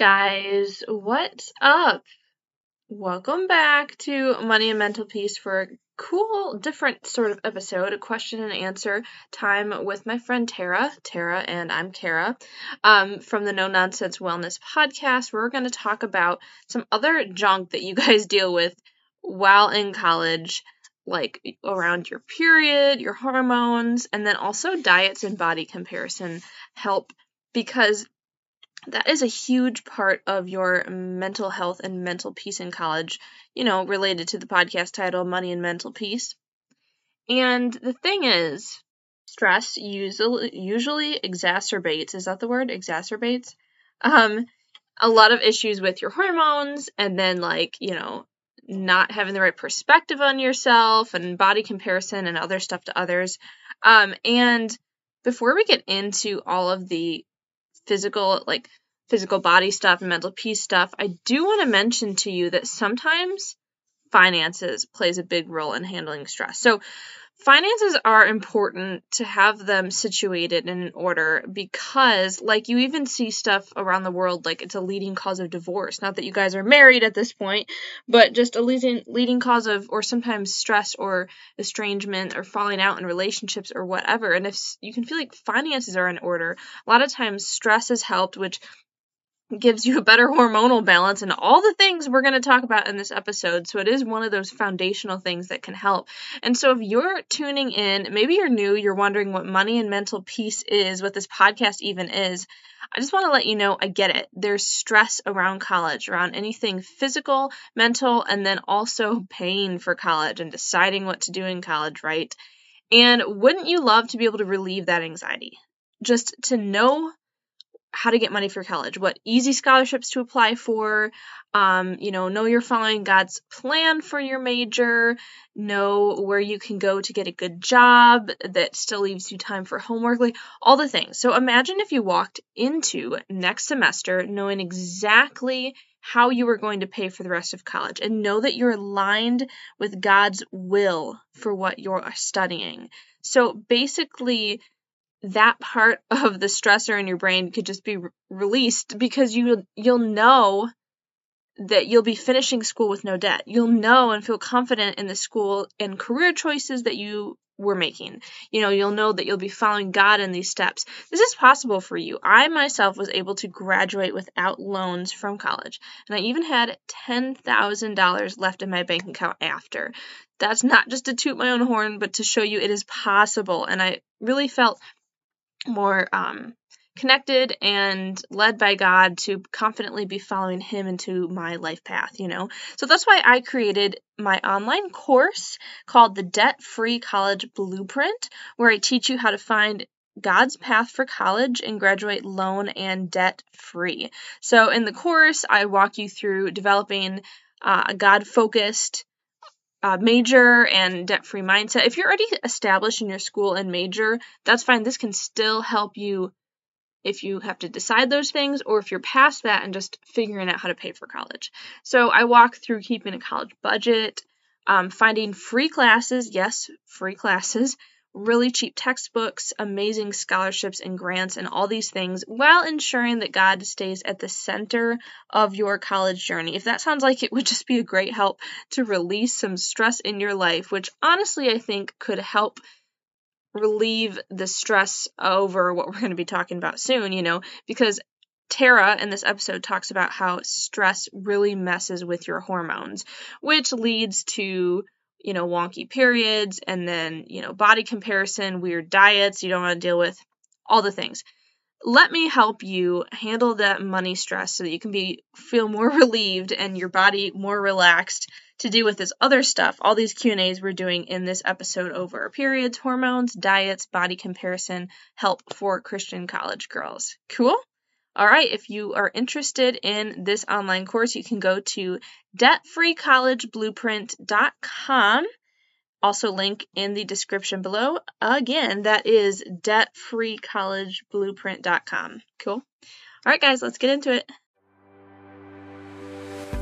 guys, what's up? Welcome back to Money and Mental Peace for a cool, different sort of episode, a question and answer time with my friend Tara. Tara and I'm Kara um, from the No Nonsense Wellness podcast. We're going to talk about some other junk that you guys deal with while in college like around your period, your hormones, and then also diets and body comparison help because that is a huge part of your mental health and mental peace in college, you know, related to the podcast title Money and Mental Peace. And the thing is, stress usually usually exacerbates, is that the word? Exacerbates? Um a lot of issues with your hormones and then like, you know, not having the right perspective on yourself and body comparison and other stuff to others. Um and before we get into all of the physical like physical body stuff and mental peace stuff, I do want to mention to you that sometimes finances plays a big role in handling stress. So finances are important to have them situated in an order because like you even see stuff around the world like it's a leading cause of divorce. Not that you guys are married at this point but just a leading leading cause of or sometimes stress or estrangement or falling out in relationships or whatever. And if you can feel like finances are in order a lot of times stress has helped which gives you a better hormonal balance and all the things we're going to talk about in this episode. So it is one of those foundational things that can help. And so if you're tuning in, maybe you're new, you're wondering what money and mental peace is, what this podcast even is. I just want to let you know I get it. There's stress around college, around anything physical, mental, and then also paying for college and deciding what to do in college, right? And wouldn't you love to be able to relieve that anxiety? Just to know how to get money for college, what easy scholarships to apply for, um, you know, know you're following God's plan for your major, know where you can go to get a good job that still leaves you time for homework, like all the things. So imagine if you walked into next semester knowing exactly how you were going to pay for the rest of college and know that you're aligned with God's will for what you're studying. So basically, that part of the stressor in your brain could just be re- released because you you'll know that you'll be finishing school with no debt. You'll know and feel confident in the school and career choices that you were making. You know, you'll know that you'll be following God in these steps. This is possible for you. I myself was able to graduate without loans from college, and I even had $10,000 left in my bank account after. That's not just to toot my own horn, but to show you it is possible. And I really felt more um, connected and led by God to confidently be following Him into my life path, you know? So that's why I created my online course called the Debt Free College Blueprint, where I teach you how to find God's path for college and graduate loan and debt free. So in the course, I walk you through developing uh, a God focused uh, major and debt free mindset. If you're already established in your school and major, that's fine. This can still help you if you have to decide those things or if you're past that and just figuring out how to pay for college. So I walk through keeping a college budget, um, finding free classes, yes, free classes, really cheap textbooks, amazing scholarships and grants, and all these things while ensuring that God stays at the center of your college journey. If that sounds like it would just be a great help to release some stress in your life, which honestly I think could help relieve the stress over what we're going to be talking about soon, you know, because Tara in this episode talks about how stress really messes with your hormones, which leads to you know, wonky periods and then, you know, body comparison, weird diets you don't want to deal with, all the things. Let me help you handle that money stress so that you can be feel more relieved and your body more relaxed to deal with this other stuff. All these Q&As we're doing in this episode over periods, hormones, diets, body comparison, help for Christian college girls. Cool? All right, if you are interested in this online course, you can go to debtfreecollegeblueprint.com. Also, link in the description below. Again, that is debtfreecollegeblueprint.com. Cool. All right, guys, let's get into it.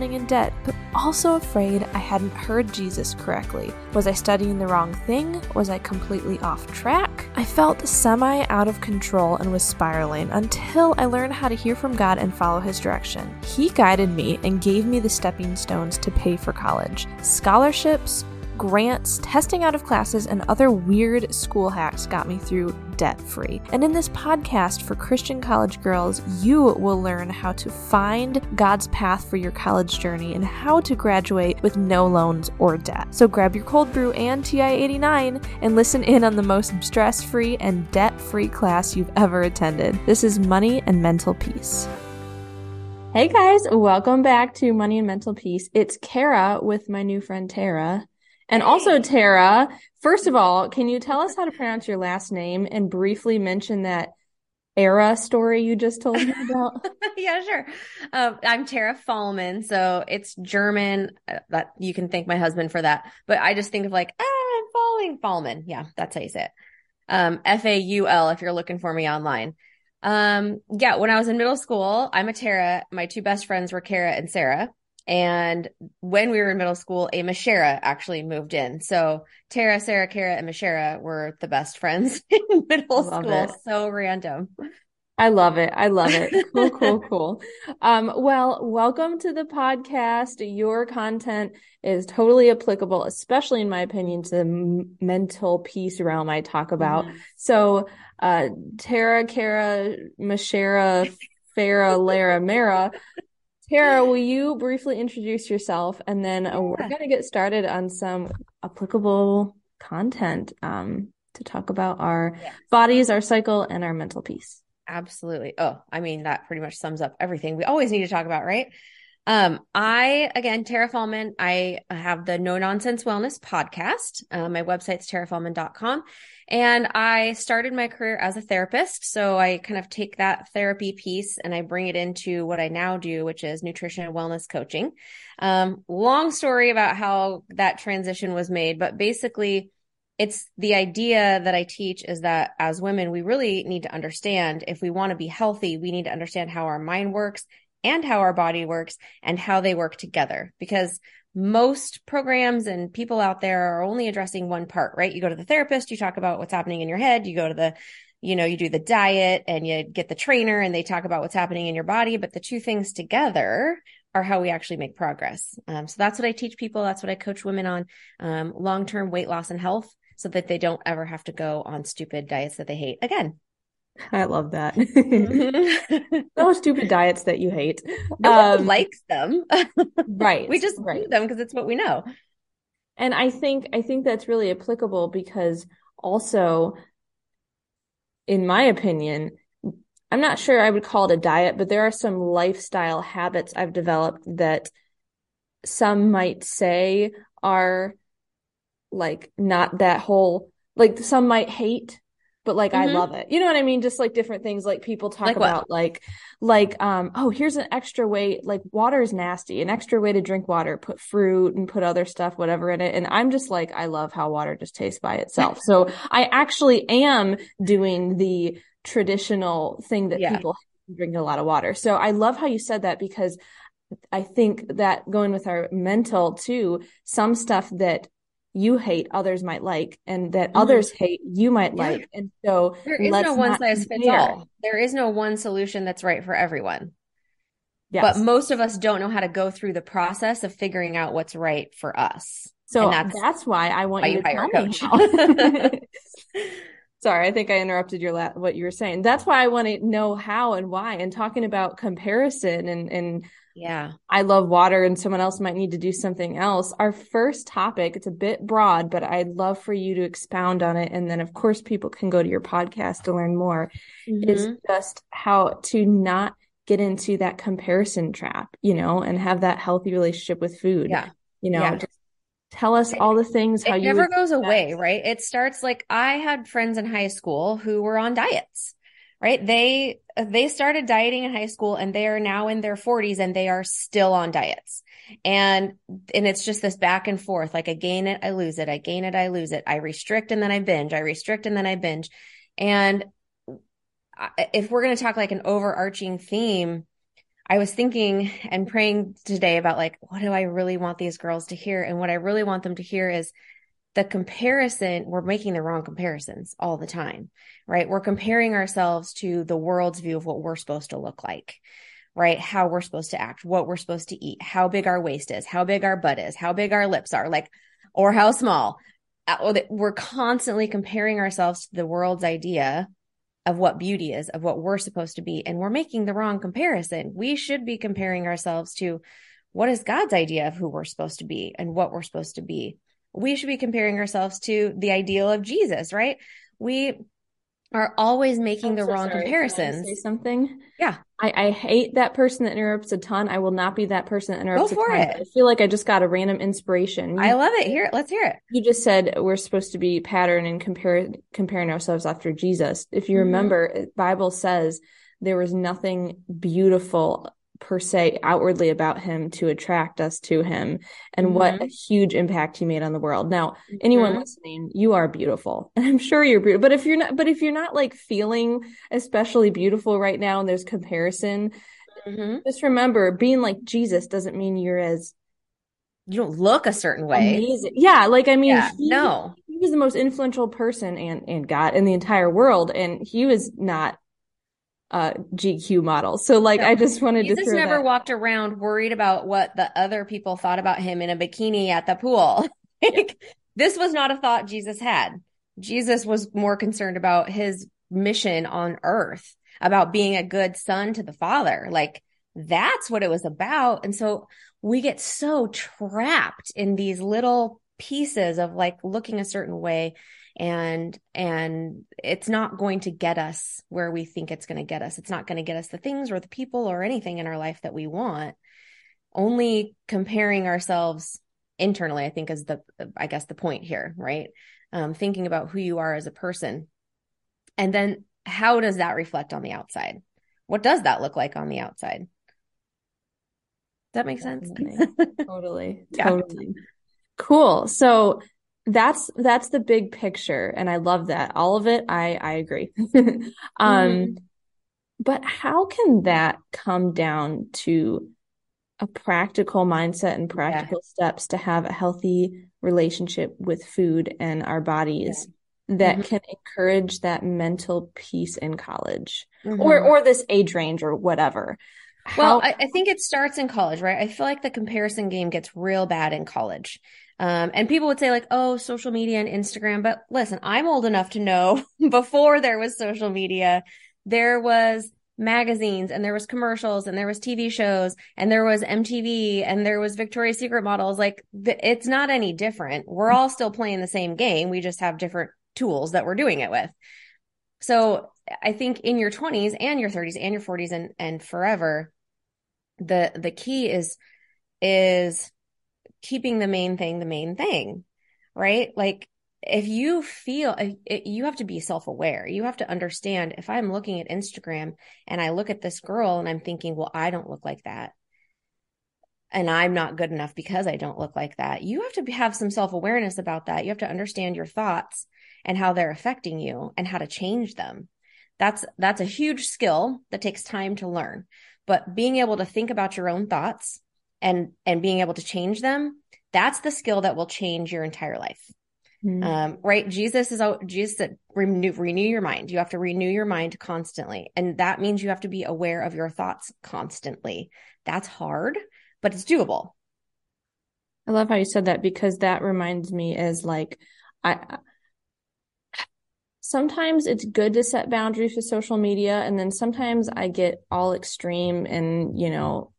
drowning in debt, but also afraid I hadn't heard Jesus correctly. Was I studying the wrong thing? Was I completely off track? I felt semi out of control and was spiraling until I learned how to hear from God and follow His direction. He guided me and gave me the stepping stones to pay for college scholarships, grants, testing out of classes, and other weird school hacks got me through debt free. And in this podcast for Christian college girls, you will learn how to find God's path for your college journey and how to graduate with no loans or debt. So grab your cold brew and TI-89 and listen in on the most stress free and debt free class you've ever attended. This is Money and Mental Peace. Hey guys, welcome back to Money and Mental Peace. It's Kara with my new friend Tara. And also, Tara, first of all, can you tell us how to pronounce your last name and briefly mention that era story you just told me about? yeah, sure. Uh, I'm Tara Faulmann, so it's German. Uh, that you can thank my husband for that, but I just think of like, ah, I'm falling Faulmann. Yeah, that's how you say it. Um, F A U L if you're looking for me online. Um, yeah, when I was in middle school, I'm a Tara. My two best friends were Kara and Sarah. And when we were in middle school, a Mashera actually moved in. So Tara, Sarah, Kara, and Mashera were the best friends in middle school. It. So random. I love it. I love it. Cool, cool, cool. Um, well, welcome to the podcast. Your content is totally applicable, especially in my opinion, to the m- mental peace realm I talk about. Mm-hmm. So, uh, Tara, Kara, Mashera, Farah, Lara, Mara Tara, will you briefly introduce yourself and then uh, we're going to get started on some applicable content um, to talk about our yes. bodies, our cycle, and our mental peace. Absolutely. Oh, I mean, that pretty much sums up everything we always need to talk about, right? Um, I, again, Tara Faulmann, I have the No Nonsense Wellness podcast. Uh, my website's tarafaulmann.com. And I started my career as a therapist. So I kind of take that therapy piece and I bring it into what I now do, which is nutrition and wellness coaching. Um, long story about how that transition was made, but basically, it's the idea that I teach is that as women, we really need to understand if we want to be healthy, we need to understand how our mind works and how our body works and how they work together because most programs and people out there are only addressing one part, right? You go to the therapist, you talk about what's happening in your head, you go to the you know, you do the diet and you get the trainer and they talk about what's happening in your body, but the two things together are how we actually make progress. Um, so that's what I teach people. That's what I coach women on, um, long-term weight loss and health so that they don't ever have to go on stupid diets that they hate again. I love that. Mm-hmm. Those stupid diets that you hate. No um, one likes them. right. We just right. do them because it's what we know. And I think I think that's really applicable because also in my opinion, I'm not sure I would call it a diet, but there are some lifestyle habits I've developed that some might say are like not that whole like some might hate but like mm-hmm. I love it. You know what I mean? Just like different things like people talk like about like like um oh here's an extra way like water is nasty, an extra way to drink water, put fruit and put other stuff whatever in it and I'm just like I love how water just tastes by itself. so I actually am doing the traditional thing that yeah. people drink a lot of water. So I love how you said that because I think that going with our mental too, some stuff that you hate others might like and that mm-hmm. others hate you might yeah. like and so there is no one size fits all there is no one solution that's right for everyone yes. but most of us don't know how to go through the process of figuring out what's right for us so that's, that's, why i want you to tell me how. sorry i think i interrupted your la- what you were saying that's why i want to know how and why and talking about comparison and and yeah. I love water and someone else might need to do something else. Our first topic, it's a bit broad, but I'd love for you to expound on it. And then, of course, people can go to your podcast to learn more, mm-hmm. is just how to not get into that comparison trap, you know, and have that healthy relationship with food. Yeah. You know, Yeah. just tell us all the things how it you never goes away, right? It starts like I had friends in high school who were on diets, right? They they started dieting in high school and they are now in their 40s and they are still on diets. And and it's just this back and forth like I gain it, I lose it, I gain it, I lose it. I restrict and then I binge. I restrict and then I binge. And uh, if we're going to talk like an overarching theme, I was thinking and praying today about like, what do I really want these girls to hear? And what I really want them to hear is the comparison. We're making the wrong comparisons all the time, right? We're comparing ourselves to the world's view of what we're supposed to look like, right? How we're supposed to act, what we're supposed to eat, how big our waist is, how big our butt is, how big our lips are, like, or how small. Uh, We're constantly comparing ourselves to the world's idea of what beauty is, of what we're supposed to be. And we're making the wrong comparison. We should be comparing ourselves to what is God's idea of who we're supposed to be and what we're supposed to be. We should be comparing ourselves to the ideal of Jesus, right? We are always making I'm the so wrong sorry. Comparisons. Say something. Yeah. I, I hate that person that interrupts a ton. I will not be that person that interrupts Go for a ton. it. I feel like I just got a random inspiration. You, I love it. Here, let's hear it. you just said we're supposed to be pattern and compare comparing ourselves after Jesus. If you Mhm. remember, Bible says there was nothing beautiful per se outwardly about him to attract us to him and what a huge impact he made on the world. Now, anyone Mhm. listening, you are beautiful. And I'm sure you're beautiful. But if you're not but if you're not like feeling especially beautiful right now and there's comparison, Mhm. just remember being like Jesus doesn't mean you're as You don't look a certain way. amazing. Yeah, like I mean, Yeah, he, no. he was the most influential person and and God in the entire world, and he was not Uh, a GQ model. So like, No. I just wanted to Jesus never that. walked around worried about what the other people thought about him in a bikini at the pool. like, this was not a thought Jesus had. Jesus was more concerned about his mission on earth, about being a good son to the father. Like that's what it was about. And so we get so trapped in these little pieces of like looking a certain way and and it's not going to get us where we think it's going to get us it's not going to get us the things or the people or anything in our life that we want only comparing ourselves internally i think is the i guess the point here right um, thinking about who you are as a person and then how does that reflect on the outside what does that look like on the outside does that make sense Definitely. Totally. Yeah. Totally. Cool. So that's that's the big picture and I love that. All of it, I I agree. um Mhm. but how can that come down to a practical mindset and practical steps to have a healthy relationship with food and our bodies that Mhm. can encourage that mental peace in college or Mhm. or this age range or whatever? Well, I, I think it starts in college, right? I feel like the comparison game gets real bad in college. Um, and people would say like, oh, social media and Instagram. But listen, I'm old enough to know before there was social media, there was magazines and there was commercials and there was TV shows and there was MTV and there was Victoria's Secret models. Like th- it's not any different. We're all still playing the same game. We just have different tools that we're doing it with. So I think in your 20s and your 30s and your 40s and and forever, the the key is is keeping the main thing the main thing, right? Like if you feel it, you have to be self-aware. You have to understand if I'm looking at Instagram and I look at this girl and I'm thinking, well, I don't look like that. And I'm not good enough because I don't look like that. You have to have some self-awareness about that. You have to understand your thoughts and how they're affecting you and how to change them. That's that's a huge skill that takes time to learn. But being able to think about your own thoughts and and being able to change them, that's the skill that will change your entire life. Hmm. Um, right? Jesus is. Jesus said, renew, renew your mind. You have to renew your mind constantly, and that means you have to be aware of your thoughts constantly. That's hard, but it's doable. I love how you said that because that reminds me as like I sometimes it's good to set boundaries with social media and then sometimes I get all extreme and you know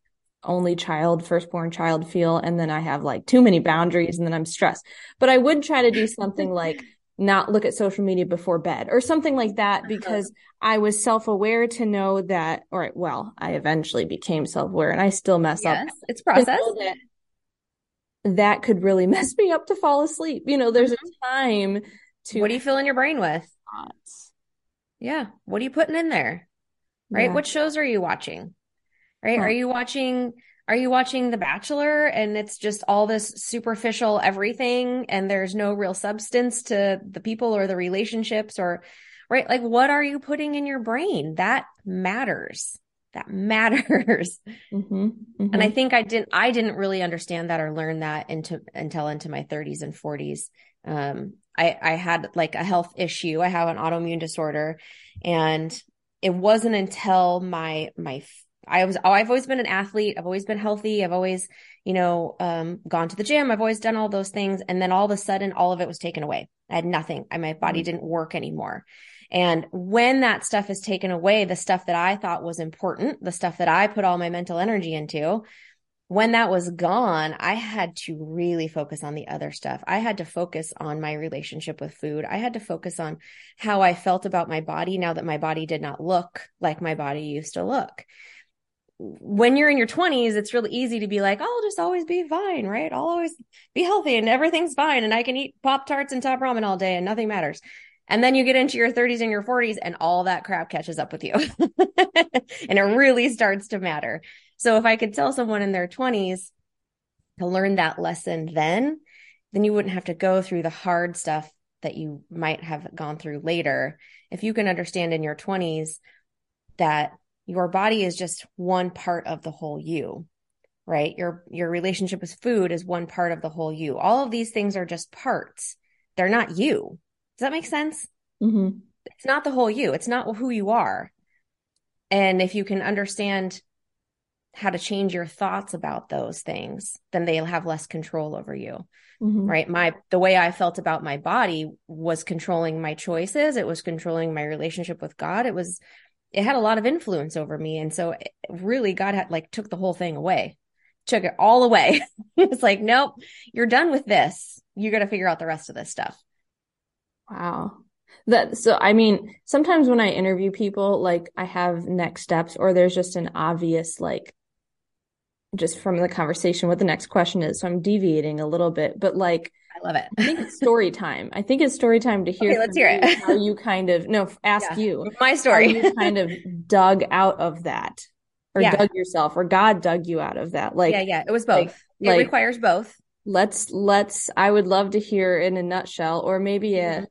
only child firstborn child feel and then I have like too many boundaries and then I'm stressed. But I would try to do something like not look at social media before bed or something like that uh-huh. because I was self-aware to know that or well, I eventually became self-aware and I still mess yes, up. It's process. That, that could really mess me up to fall asleep. You know, there's a mm-hmm. time to What are you filling your brain with? Thoughts. Yeah. What are you putting in there? Right? Yeah. What shows are you watching? Right? Huh. Are you watching are you watching The Bachelor and it's just all this superficial everything and there's no real substance to the people or the relationships or right? Like what are you putting in your brain? That matters. That matters. Mhm, And I think I didn't I didn't really understand that or learn that into until into my 30s and 40s. Um I I had like a health issue. I have an autoimmune disorder and it wasn't until my my I was oh, I've always been an athlete. I've always been healthy. I've always, you know, um gone to the gym. I've always done all those things and then all of a sudden all of it was taken away. I had nothing. And my body Mm. didn't work anymore. And when that stuff is taken away, the stuff that I thought was important, the stuff that I put all my mental energy into, when that was gone, I had to really focus on the other stuff. I had to focus on my relationship with food. I had to focus on how I felt about my body now that my body did not look like my body used to look. When you're in your 20s, it's really easy to be like, oh, I'll just always be fine, right? I'll always be healthy and everything's fine. And I can eat Pop Tarts and Top Ramen all day and nothing matters. And then you get into your 30s and your 40s and all that crap catches up with you. and it really starts to matter. So if I could tell someone in their 20s to learn that lesson then, then you wouldn't have to go through the hard stuff that you might have gone through later. If you can understand in your 20s that your body is just one part of the whole you, right? Your your relationship with food is one part of the whole you. All of these things are just parts. They're not you. Does that make sense? Mhm. It's not the whole you. It's not who you are. And if you can understand how to change your thoughts about those things, then they'll have less control over you. Mhm. Right. My, the way I felt about my body was controlling my choices. It was controlling my relationship with God. It was, it had a lot of influence over me. And so it, really God had like took the whole thing away, took it all away. it's like, nope, you're done with this. You got to figure out the rest of this stuff. Wow. That so I mean, sometimes when I interview people, like I have next steps or there's just an obvious like just from the conversation what the next question is. So I'm deviating a little bit, but like I love it. I think it's story time. I think it's story time to hear Okay, let's hear it. how you kind of no, ask Yeah. you My story. you kind of dug out of that or Yeah. dug yourself or God dug you out of that. Like yeah. Yeah. It was both. like- it like- requires both. let's let's I would love to hear in a nutshell or maybe a mm-hmm.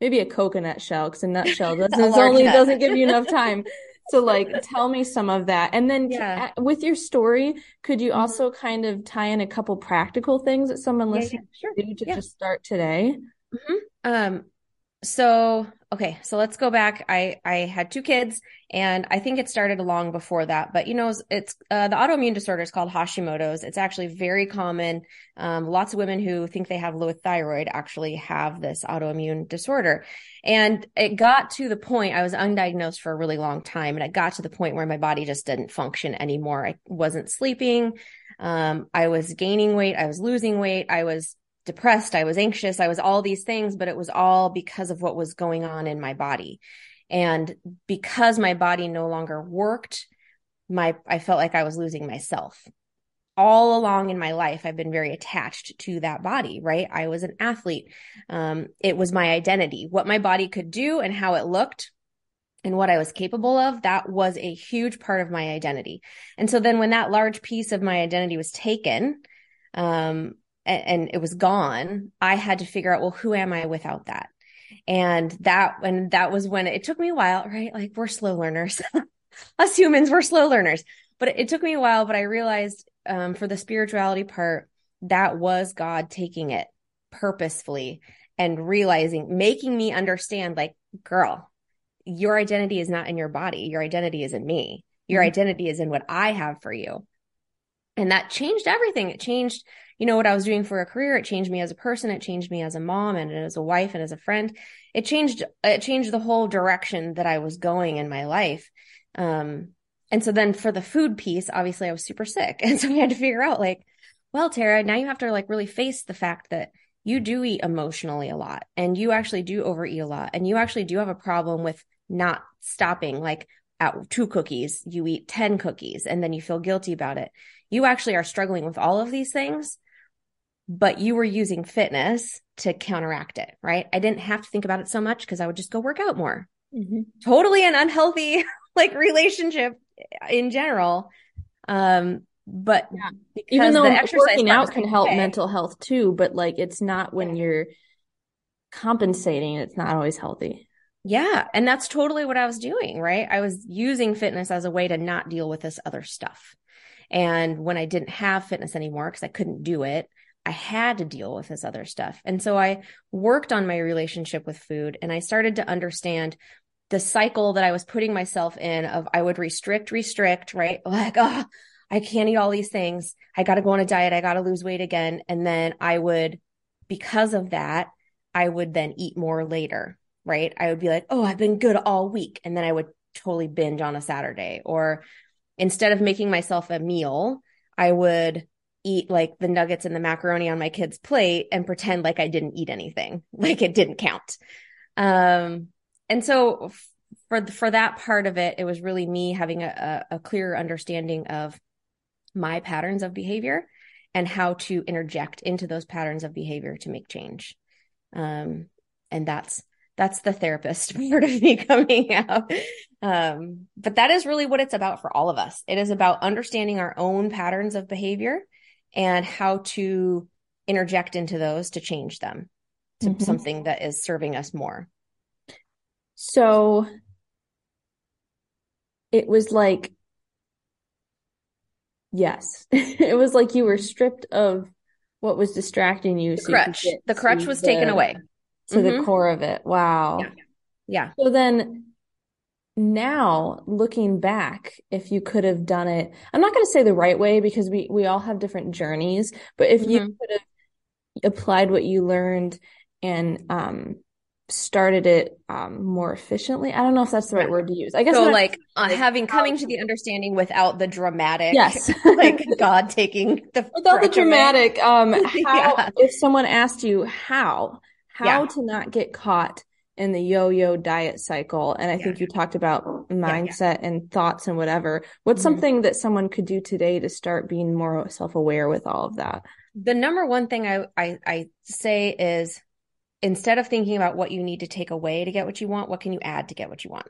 maybe a coconut shell because a nutshell doesn't only nut. doesn't give you enough time. So like tell me some of that. And then Yeah. with your story, could you Mhm. also kind of tie in a couple practical things that someone Yeah, yeah, listening sure. can do to Yeah. just start today? Um, so okay, so let's go back. I I had two kids, and I think it started long before that. But you know, it's, uh, the autoimmune disorder is called Hashimoto's. It's actually very common. Um, lots of women who think they have low thyroid actually have this autoimmune disorder, and it got to the point. I was undiagnosed for a really long time, and it got to the point where my body just didn't function anymore. I wasn't sleeping. Um, I was gaining weight. I was losing weight. I was depressed, I was anxious, I was all these things, but it was all because of what was going on in my body. And because my body no longer worked, my I felt like I was losing myself. All along in my life, I've been very attached to that body, right? I was an athlete. Um, it was my identity, what my body could do and how it looked and what I was capable of. That was a huge part of my identity. And so then when that large piece of my identity was taken, um, and, and it was gone, I had to figure out, well, who am I without that? And that, and that was when it took me a while, right? Like we're slow learners. Us humans, we're slow learners. But it, it took me a while, but I realized um, for the spirituality part, that was God taking it purposefully and realizing, making me understand, like, girl, your identity is not in your body. Your identity is in me. Your Mhm. identity is in what I have for you. And that changed everything. It changed, you know, what I was doing for a career. It changed me as a person. It changed me as a mom and as a wife and as a friend. It changed, it changed the whole direction that I was going in my life. Um, and so then for the food piece, obviously I was super sick. And so we had to figure out like, well, Tara, now you have to like really face the fact that you do eat emotionally a lot and you actually do overeat a lot and you actually do have a problem with not stopping like at two cookies you eat 10 cookies and then you feel guilty about it you actually are struggling with all of these things but you were using fitness to counteract it right i didn't have to think about it so much because i would just go work out more Mhm. totally an unhealthy like relationship in general um but Yeah. Even though working out can help away- mental health too, but like it's not when you're compensating, it's not always healthy. Yeah. And that's totally what I was doing, right? I was using fitness as a way to not deal with this other stuff. And when I didn't have fitness anymore, because I couldn't do it, I had to deal with this other stuff. And so I worked on my relationship with food and I started to understand the cycle that I was putting myself in of I would restrict, restrict, right? Like, oh, I can't eat all these things. I got to go on a diet. I got to lose weight again. And then I would, because of that, I would then eat more later, right? I would be like, oh, I've been good all week. And then I would totally binge on a Saturday. Or instead of making myself a meal, I would eat like the nuggets and the macaroni on my kid's plate and pretend like I didn't eat anything, like it didn't count. Um, and so for for that part of it, it was really me having a, a, clearer understanding of my patterns of behavior and how to interject into those patterns of behavior to make change. Um, and that's that's the therapist part of me coming out. Um, but that is really what it's about for all of us. It is about understanding our own patterns of behavior and how to interject into those to change them to Mhm. something that is serving us more. So it was like, yes, it was like you were stripped of what was distracting you. The so crutch, get the crutch was taken away. To the Mhm. core of it. Wow. Yeah. Yeah. So then now looking back, if you could have done it, I'm not going to say the right way because we we all have different journeys, but if you Mhm. could have applied what you learned and um started it um more efficiently, I don't know if that's the right word to use. I guess So like uh, having coming to the understanding without the dramatic, yes. like God taking the Without the dramatic, um, how Yeah. if someone asked you how, how Yeah. to not get caught in the yo-yo diet cycle, and I think you talked about mindset and thoughts and whatever. What's Mhm. something that someone could do today to start being more self-aware with all of that? The number one thing I, I I say is instead of thinking about what you need to take away to get what you want, what can you add to get what you want?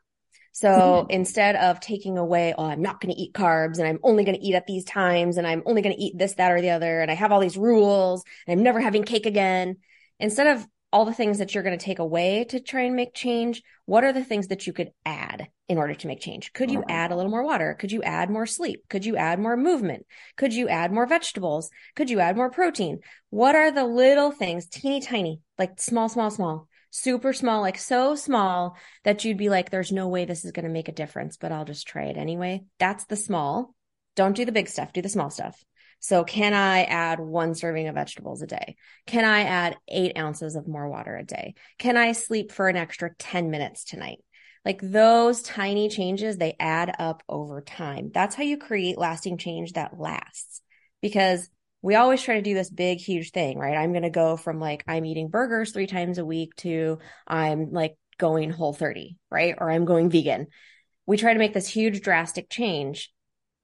So instead of taking away, oh, I'm not going to eat carbs and I'm only going to eat at these times and I'm only going to eat this, that, or the other, and I have all these rules and I'm never having cake again. Instead of all the things that you're going to take away to try and make change, what are the things that you could add in order to make change? Could you uh-huh. add a little more water? Could you add more sleep? Could you add more movement? Could you add more vegetables? Could you add more protein? What are the little things, teeny tiny, like small, small, small, super small, like so small that you'd be like, there's no way this is going to make a difference, but I'll just try it anyway? That's the small. Don't do the big stuff, do the small stuff. So, can I add one serving of vegetables a day? Can I add eight ounces of more water a day? Can I sleep for an extra 10 minutes tonight? Like those tiny changes, they add up over time. That's how you create lasting change that lasts. Because we always try to do this big, huge thing, right? I'm going to go from like, I'm eating burgers three times a week to I'm like going Whole30, right? Or I'm going vegan. We try to make this huge, drastic change.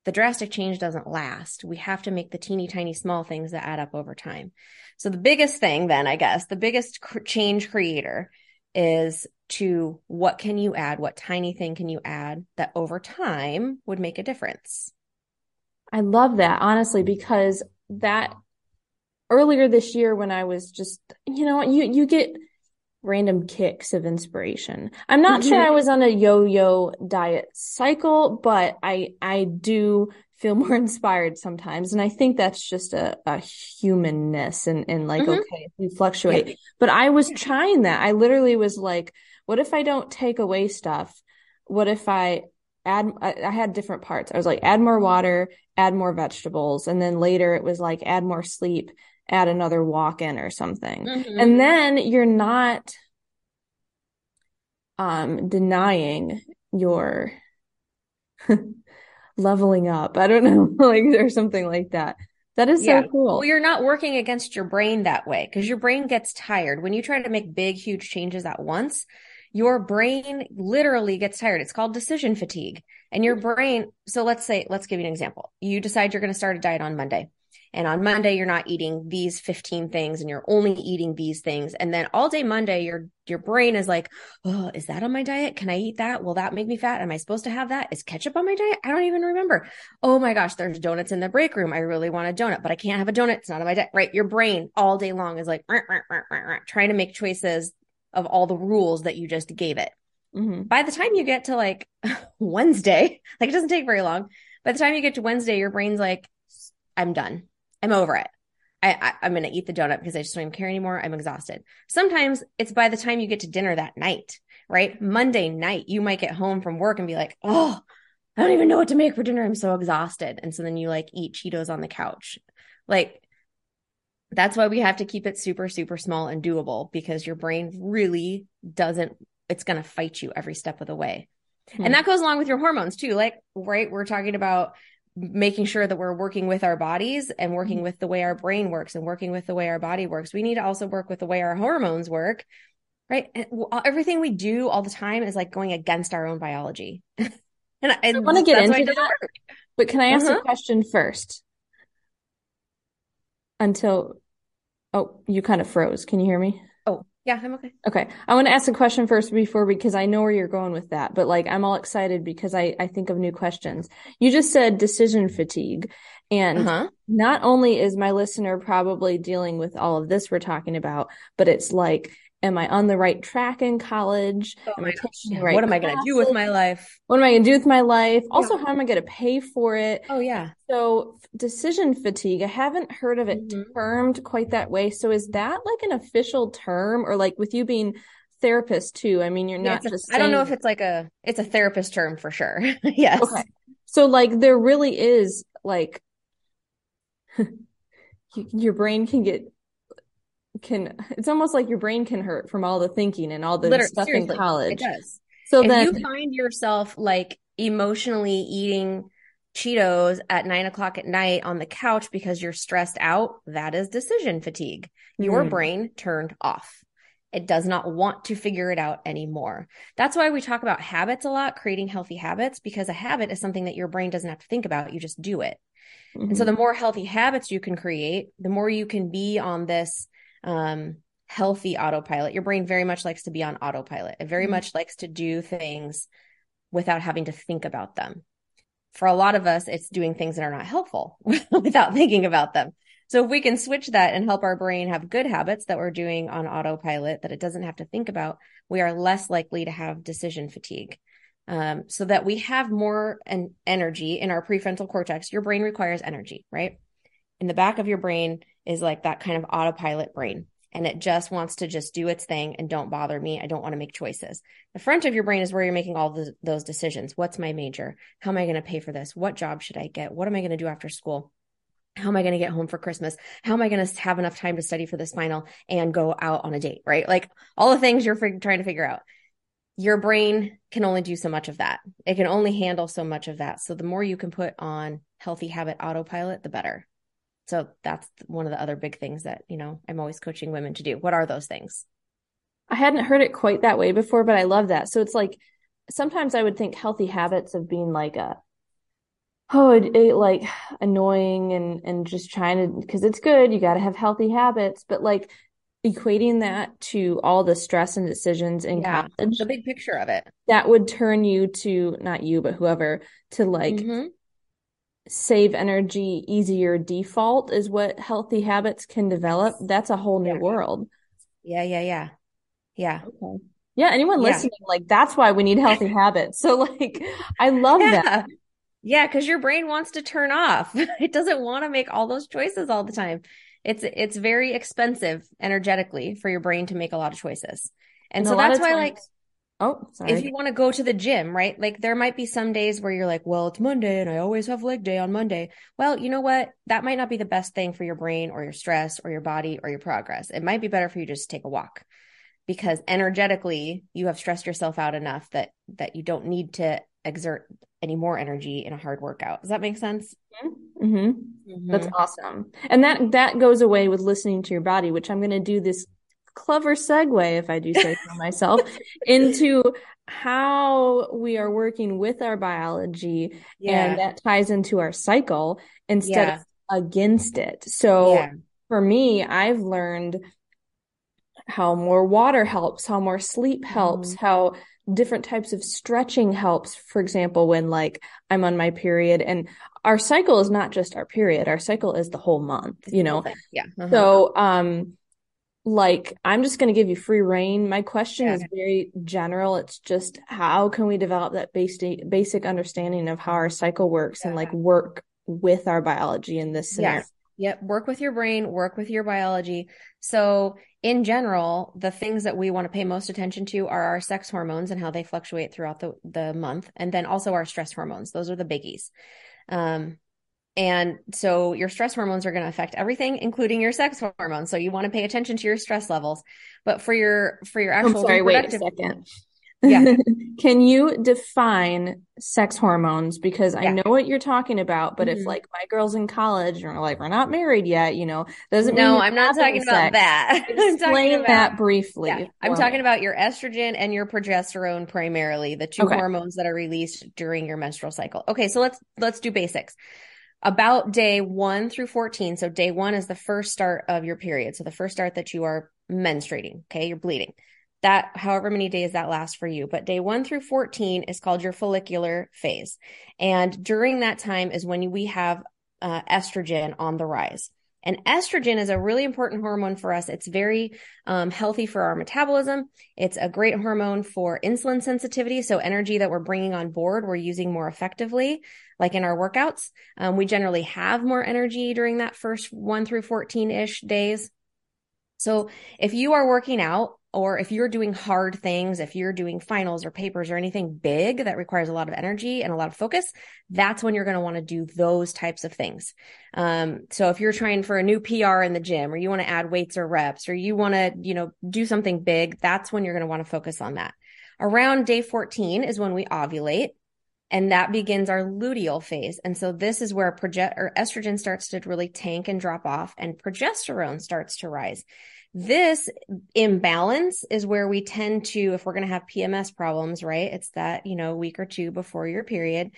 The drastic change doesn't last. We have to make the teeny tiny small things that add up over time. So the biggest thing then, I guess, the biggest cr- change creator is to what can you add? What tiny thing can you add that over time would make a difference? I love that, honestly, because that earlier this year when I was just, you know, you you get random kicks of inspiration. I'm not sure Mhm. I was on a yo-yo diet cycle, but I I do feel more inspired sometimes. And I think that's just a, a humanness and, and like, Mhm. okay, we fluctuate. But I was trying that. I literally was like, what if I don't take away stuff? What if I add, I, I had different parts. I was like, add more water, add more vegetables. And then later it was like, add more sleep, add another walk in or something. Mhm. And then you're not um denying your leveling up. I don't know, like or something like that. That is Yeah. so cool. Well, you're not working against your brain that way because your brain gets tired. When you try to make big, huge changes at once, your brain literally gets tired. It's called decision fatigue. And your brain, so let's say, let's give you an example. You decide you're going to start a diet on Monday. And on Monday, you're not eating these 15 things and you're only eating these things. And then all day Monday, your your brain is like, oh, is that on my diet? Can I eat that? Will that make me fat? Am I supposed to have that? Is ketchup on my diet? I don't even remember. Oh my gosh, there's donuts in the break room. I really want a donut, but I can't have a donut. It's not on my diet. Right. Your brain all day long is like "Rah, rah, rah, rah, rah," trying to make choices of all the rules that you just gave it. Mhm. By the time you get to like Wednesday, like it doesn't take very long. By the time you get to Wednesday, your brain's like, I'm done. I'm over it. I, I I'm gonna eat the donut because I just don't even care anymore. I'm exhausted. Sometimes it's by the time you get to dinner that night, right? Monday night, you might get home from work and be like, oh, I don't even know what to make for dinner. I'm so exhausted. And so then you like eat Cheetos on the couch. Like that's why we have to keep it super, super small and doable because your brain really doesn't, it's going to fight you every step of the way. Hmm. And that goes along with your hormones too. Like, right, we're talking about making sure that we're working with our bodies and working with the way our brain works and working with the way our body works. We need to also work with the way our hormones work, right? And everything we do all the time is like going against our own biology. and I, get that's why it into that. work. But can I ask Uh-huh. a question first? Until, oh, you kind of froze. Can you hear me? Yeah, I'm okay. Okay. I want to ask a question first before because I know where you're going with that, but like I'm all excited because I, I think of new questions. You just said decision fatigue. And Uh-huh. not only is my listener probably dealing with all of this we're talking about, but it's like, am I on the right track in college? Oh Am I taking the right What am I going to do with my life? What am I going to do with my life? Also, how am I going to pay for it? Oh, yeah. So, decision fatigue, I haven't heard of it Mhm. termed quite that way. So, is that like an official term or like with you being therapist too? I mean, you're Yeah, not a- just I don't know if it's like a it's a therapist term for sure. yes. Okay. So, like, there really is like your brain can get can it's almost like your brain can hurt from all the thinking and all the Literally, stuff in college. It does. So if then, you find yourself like emotionally eating Cheetos at nine o'clock at night on the couch because you're stressed out, that is decision fatigue. Your Hmm. brain turned off. It does not want to figure it out anymore. That's why we talk about habits a lot, creating healthy habits, because a habit is something that your brain doesn't have to think about. You just do it. And so Mhm. the more healthy habits you can create, the more you can be on this um, healthy autopilot. Your brain very much likes to be on autopilot. It very Mhm. much likes to do things without having to think about them. For a lot of us, it's doing things that are not helpful without thinking about them. So if we can switch that and help our brain have good habits that we're doing on autopilot that it doesn't have to think about, we are less likely to have decision fatigue. Um, so that we have more en- energy in our prefrontal cortex. Your brain requires energy, right? In the back of your brain is like that kind of autopilot brain, and it just wants to just do its thing and don't bother me. I don't want to make choices. The front of your brain is where you're making all the, those decisions. What's my major? How am I going to pay for this? What job should I get? What am I going to do after school? How am I going to get home for Christmas? How am I going to have enough time to study for this final and go out on a date? Right? Like all the things you're trying to figure out your brain can only do so much of that. It can only handle so much of that. So the more you can put on healthy habit autopilot, the better. So that's one of the other big things that, you know, I'm always coaching women to do. What are those things? I hadn't heard it quite that way before, but I love that. So it's like sometimes I would think healthy habits of being like a oh it, it like annoying and and just trying to because it's good you got to have healthy habits, but like equating that to all the stress and decisions in Yeah, college The big picture of it. that would turn you to not you but whoever to like Mhm. Save energy easier default is what healthy habits can develop. That's a whole new Yeah. world. Yeah, yeah, yeah. Yeah. Okay. Yeah, anyone Yeah. listening, like that's why we need healthy habits. So like I love that. Yeah. Yeah, because your brain wants to turn off. It doesn't want to make all those choices all the time. It's it's very expensive energetically for your brain to make a lot of choices. And a so that's why like Oh, if you want to go to the gym, right? Like there might be some days where you're like, well, it's Monday and I always have leg day on Monday. Well, you know what? That might not be the best thing for your brain or your stress or your body or your progress. It might be better for you to just take a walk because energetically you have stressed yourself out enough that that you don't need to exert any more energy in a hard workout. Does that make sense? Mm-hmm. Mm-hmm. That's awesome. And that that goes away with listening to your body, which I'm going to do this clever segue, if I do say so myself, into how we are working with our biology, yeah. and that ties into our cycle instead yeah. of against it. So yeah. for me, I've learned how more water helps, how more sleep helps, mm-hmm. how different types of stretching helps. For example, when like I'm on my period and our cycle is not just our period, our cycle is the whole month, you know? Yeah. Uh-huh. So, um, like I'm just going to give you free reign. My question yeah. is very general. It's just how can we develop that basic basic understanding of how our cycle works yeah. and like work with our biology in this scenario. Yes. Yep. Work with your brain, work with your biology. So, in general, the things that we want to pay most attention to are our sex hormones and how they fluctuate throughout the, the month. And then also our stress hormones. Those are the biggies. Um, and so your stress hormones are going to affect everything, including your sex hormones. So you want to pay attention to your stress levels. But for your for your actual I'm sorry, wait a second. Yeah. Can you define sex hormones? Because yeah. I know what you're talking about, but mm-hmm. if like my girl's in college and like we're not married yet, you know, doesn't no, I'm not talking about that. Explain about, that briefly. Yeah. I'm talking about your estrogen and your progesterone primarily, the two okay. hormones that are released during your menstrual cycle. Okay, so let's let's do basics about day one through 14. So day one is the first start of your period. So the first start that you are menstruating. Okay. You're bleeding that however many days that lasts for you. But day one through 14 is called your follicular phase. And during that time is when we have uh, estrogen on the rise. And estrogen is a really important hormone for us. It's very um, healthy for our metabolism. It's a great hormone for insulin sensitivity. So energy that we're bringing on board, we're using more effectively, like in our workouts. Um, we generally have more energy during that first one through 14 ish days. So if you are working out or if you're doing hard things, if you're doing finals or papers or anything big that requires a lot of energy and a lot of focus, that's when you're going to want to do those types of things. Um, so if you're trying for a new PR in the gym or you want to add weights or reps or you want to, you know, do something big, that's when you're going to want to focus on that. Around day 14 is when we ovulate and that begins our luteal phase. And so this is where proge- or estrogen starts to really tank and drop off and progesterone starts to rise. This imbalance is where we tend to, if we're going to have PMS problems, right? It's that, you know, week or two before your period.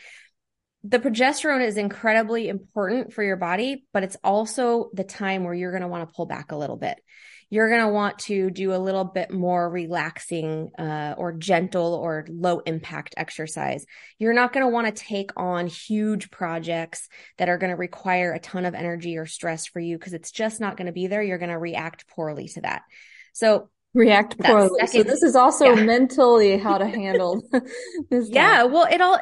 The progesterone is incredibly important for your body, but it's also the time where you're going to want to pull back a little bit you're going to want to do a little bit more relaxing uh, or gentle or low impact exercise. You're not going to want to take on huge projects that are going to require a ton of energy or stress for you because it's just not going to be there. You're going to react poorly to that. So react poorly. Second, so this is also yeah. mentally how to handle this. Yeah, well, it all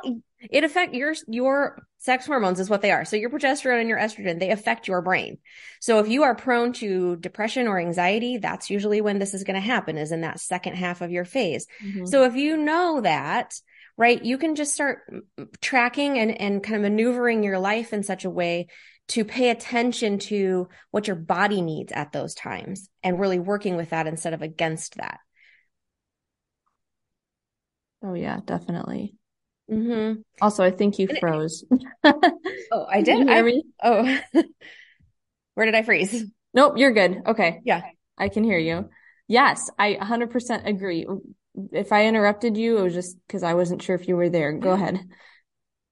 it affect your your sex hormones is what they are. So your progesterone and your estrogen, they affect your brain. So if you are prone to depression or anxiety, that's usually when this is going to happen is in that second half of your phase. Mm-hmm. So if you know that, right, you can just start tracking and, and kind of maneuvering your life in such a way to pay attention to what your body needs at those times and really working with that instead of against that. Oh yeah, definitely. Mm-hmm. Also, I think you froze. oh, I did. I, me? Oh, where did I freeze? Nope, you're good. Okay. Yeah, I can hear you. Yes, I 100% agree. If I interrupted you, it was just because I wasn't sure if you were there. Go ahead.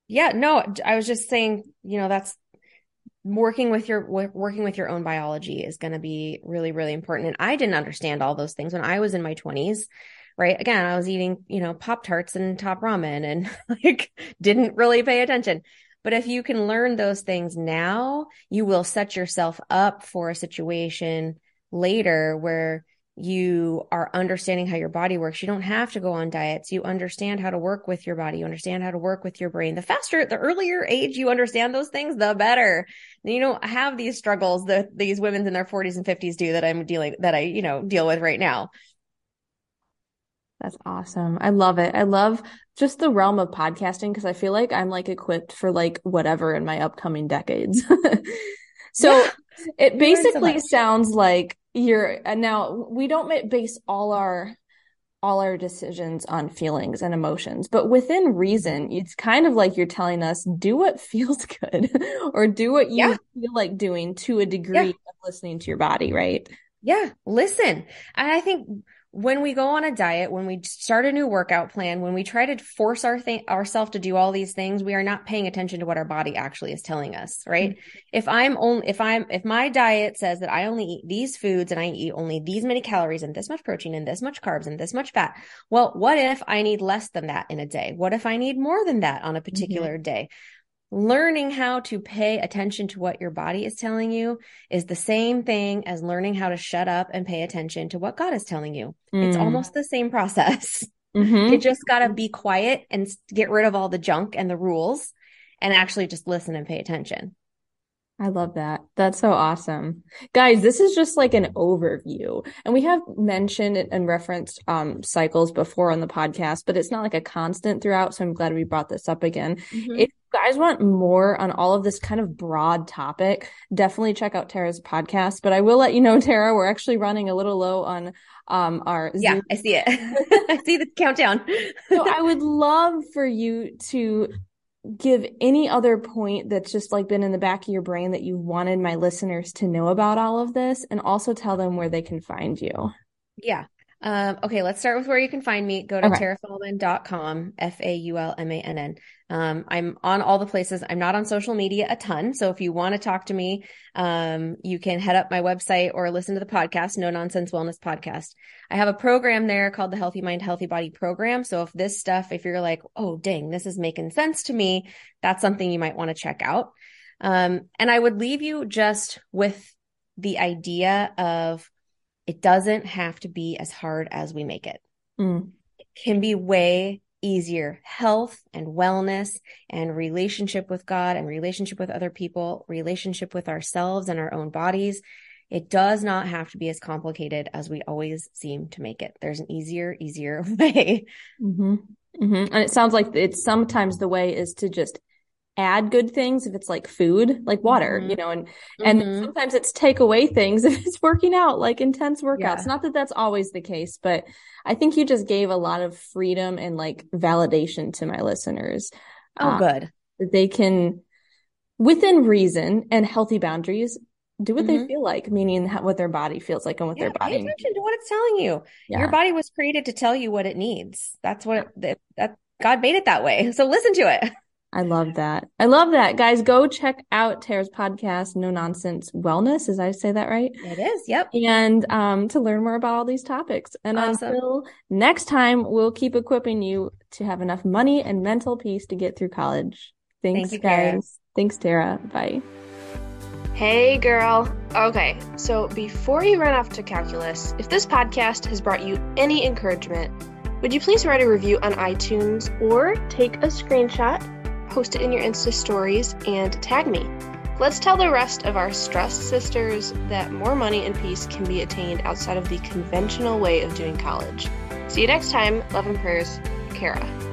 Yeah, no, I was just saying, you know, that's working with your working with your own biology is going to be really really important and i didn't understand all those things when i was in my 20s right? Again, I was eating, you know, Pop Tarts and top ramen and like didn't really pay attention. But if you can learn those things now, you will set yourself up for a situation later where you are understanding how your body works. You don't have to go on diets. You understand how to work with your body. You understand how to work with your brain. The faster, the earlier age you understand those things, the better. You don't have these struggles that these women in their 40s and 50s do that I'm dealing, that I, you know, deal with right now. That's awesome. I love it. I love just the realm of podcasting because I feel like I'm like equipped for like whatever in my upcoming decades. so yeah. it basically so sounds like you're and now we don't base all our all our decisions on feelings and emotions, but within reason, it's kind of like you're telling us do what feels good or do what you Yeah. feel like doing to a degree Yeah. of listening to your body, right? Yeah, listen. And I think when we go on a diet, when we start a new workout plan, when we try to force our thing ourselves to do all these things, we are not paying attention to what our body actually is telling us, right? Mm-hmm. If I'm only if I'm if my diet says that I only eat these foods and I eat only these many calories and this much protein and this much carbs and this much fat, well, what if I need less than that in a day? What if I need more than that on a mm-hmm. particular day? Learning how to pay attention to what your body is telling you is the same thing as learning how to shut up and pay attention to what God is telling you. It's Mm. almost the same process. Mhm. You just got to be quiet and get rid of all the junk and the rules and actually just listen and pay attention. I love that. That's so awesome. Guys, this is just like an overview. And we have mentioned and referenced um cycles before on the podcast, but it's not like a constant throughout, so I'm glad we brought this up again. If you guys want more on all of this kind of broad topic, definitely check out Tara's podcast. But I will let you know, Tara, we're actually running a little low on um our Yeah, Zoom I see it. I see the countdown. so I would love for you to give any other point that's just like been in the back of your brain that you wanted my listeners to know about all of this and also tell them where they can find you. Yeah. Um, okay, let's start with where you can find me. Go to Okay. tarafaulmann.com, F-A-U-L-M-A-N-N. Um, I'm on all the places. I'm not on social media a ton. So if you want to talk to me, um, you can head up my website or listen to the podcast, No Nonsense Wellness Podcast. I have a program there called the Healthy Mind, Healthy Body program. So if this stuff, if you're like, oh, dang, this is making sense to me, that's something you might want to check out. Um, and I would leave you just with the idea of it doesn't have to be as hard as we make it. Mm. It can be way easier. Health and wellness and relationship with God and relationship with other people, relationship with ourselves and our own bodies. It does not have to be as complicated as we always seem to make it. There's an easier, easier way. hmm hmm And it sounds like it's sometimes the way is to just add good things if it's like food, like water, Mhm. you know, and and Mhm. sometimes it's take away things if it's working out, like intense workouts. Yeah. Not that that's always the case, but I think you just gave a lot of freedom and like validation to my listeners. Oh, Uh, good. that they can, within reason and healthy boundaries, do what they Mhm. feel like, meaning what their body feels like and what Yeah, their body needs. attention to what it's telling you. Yeah. Your body was created to tell you what it needs. That's what it, that God made it that way. So listen to it. I love that. I love that. Guys, go check out Tara's podcast, No Nonsense Wellness. As I say that right? It is. Yep. And um, to learn more about all these topics. And Awesome. until next time, we'll keep equipping you to have enough money and mental peace to get through college. Thanks, Thank you, Tara. guys. Thanks, Tara. Bye. Hey, girl. Okay, so before you run off to calculus, if this podcast has brought you any encouragement, would you please write a review on iTunes or take a screenshot, post it in your Insta stories, and tag me? Let's tell the rest of our stressed sisters that more money and peace can be attained outside of the conventional way of doing college. See you next time. Love and prayers, Kara.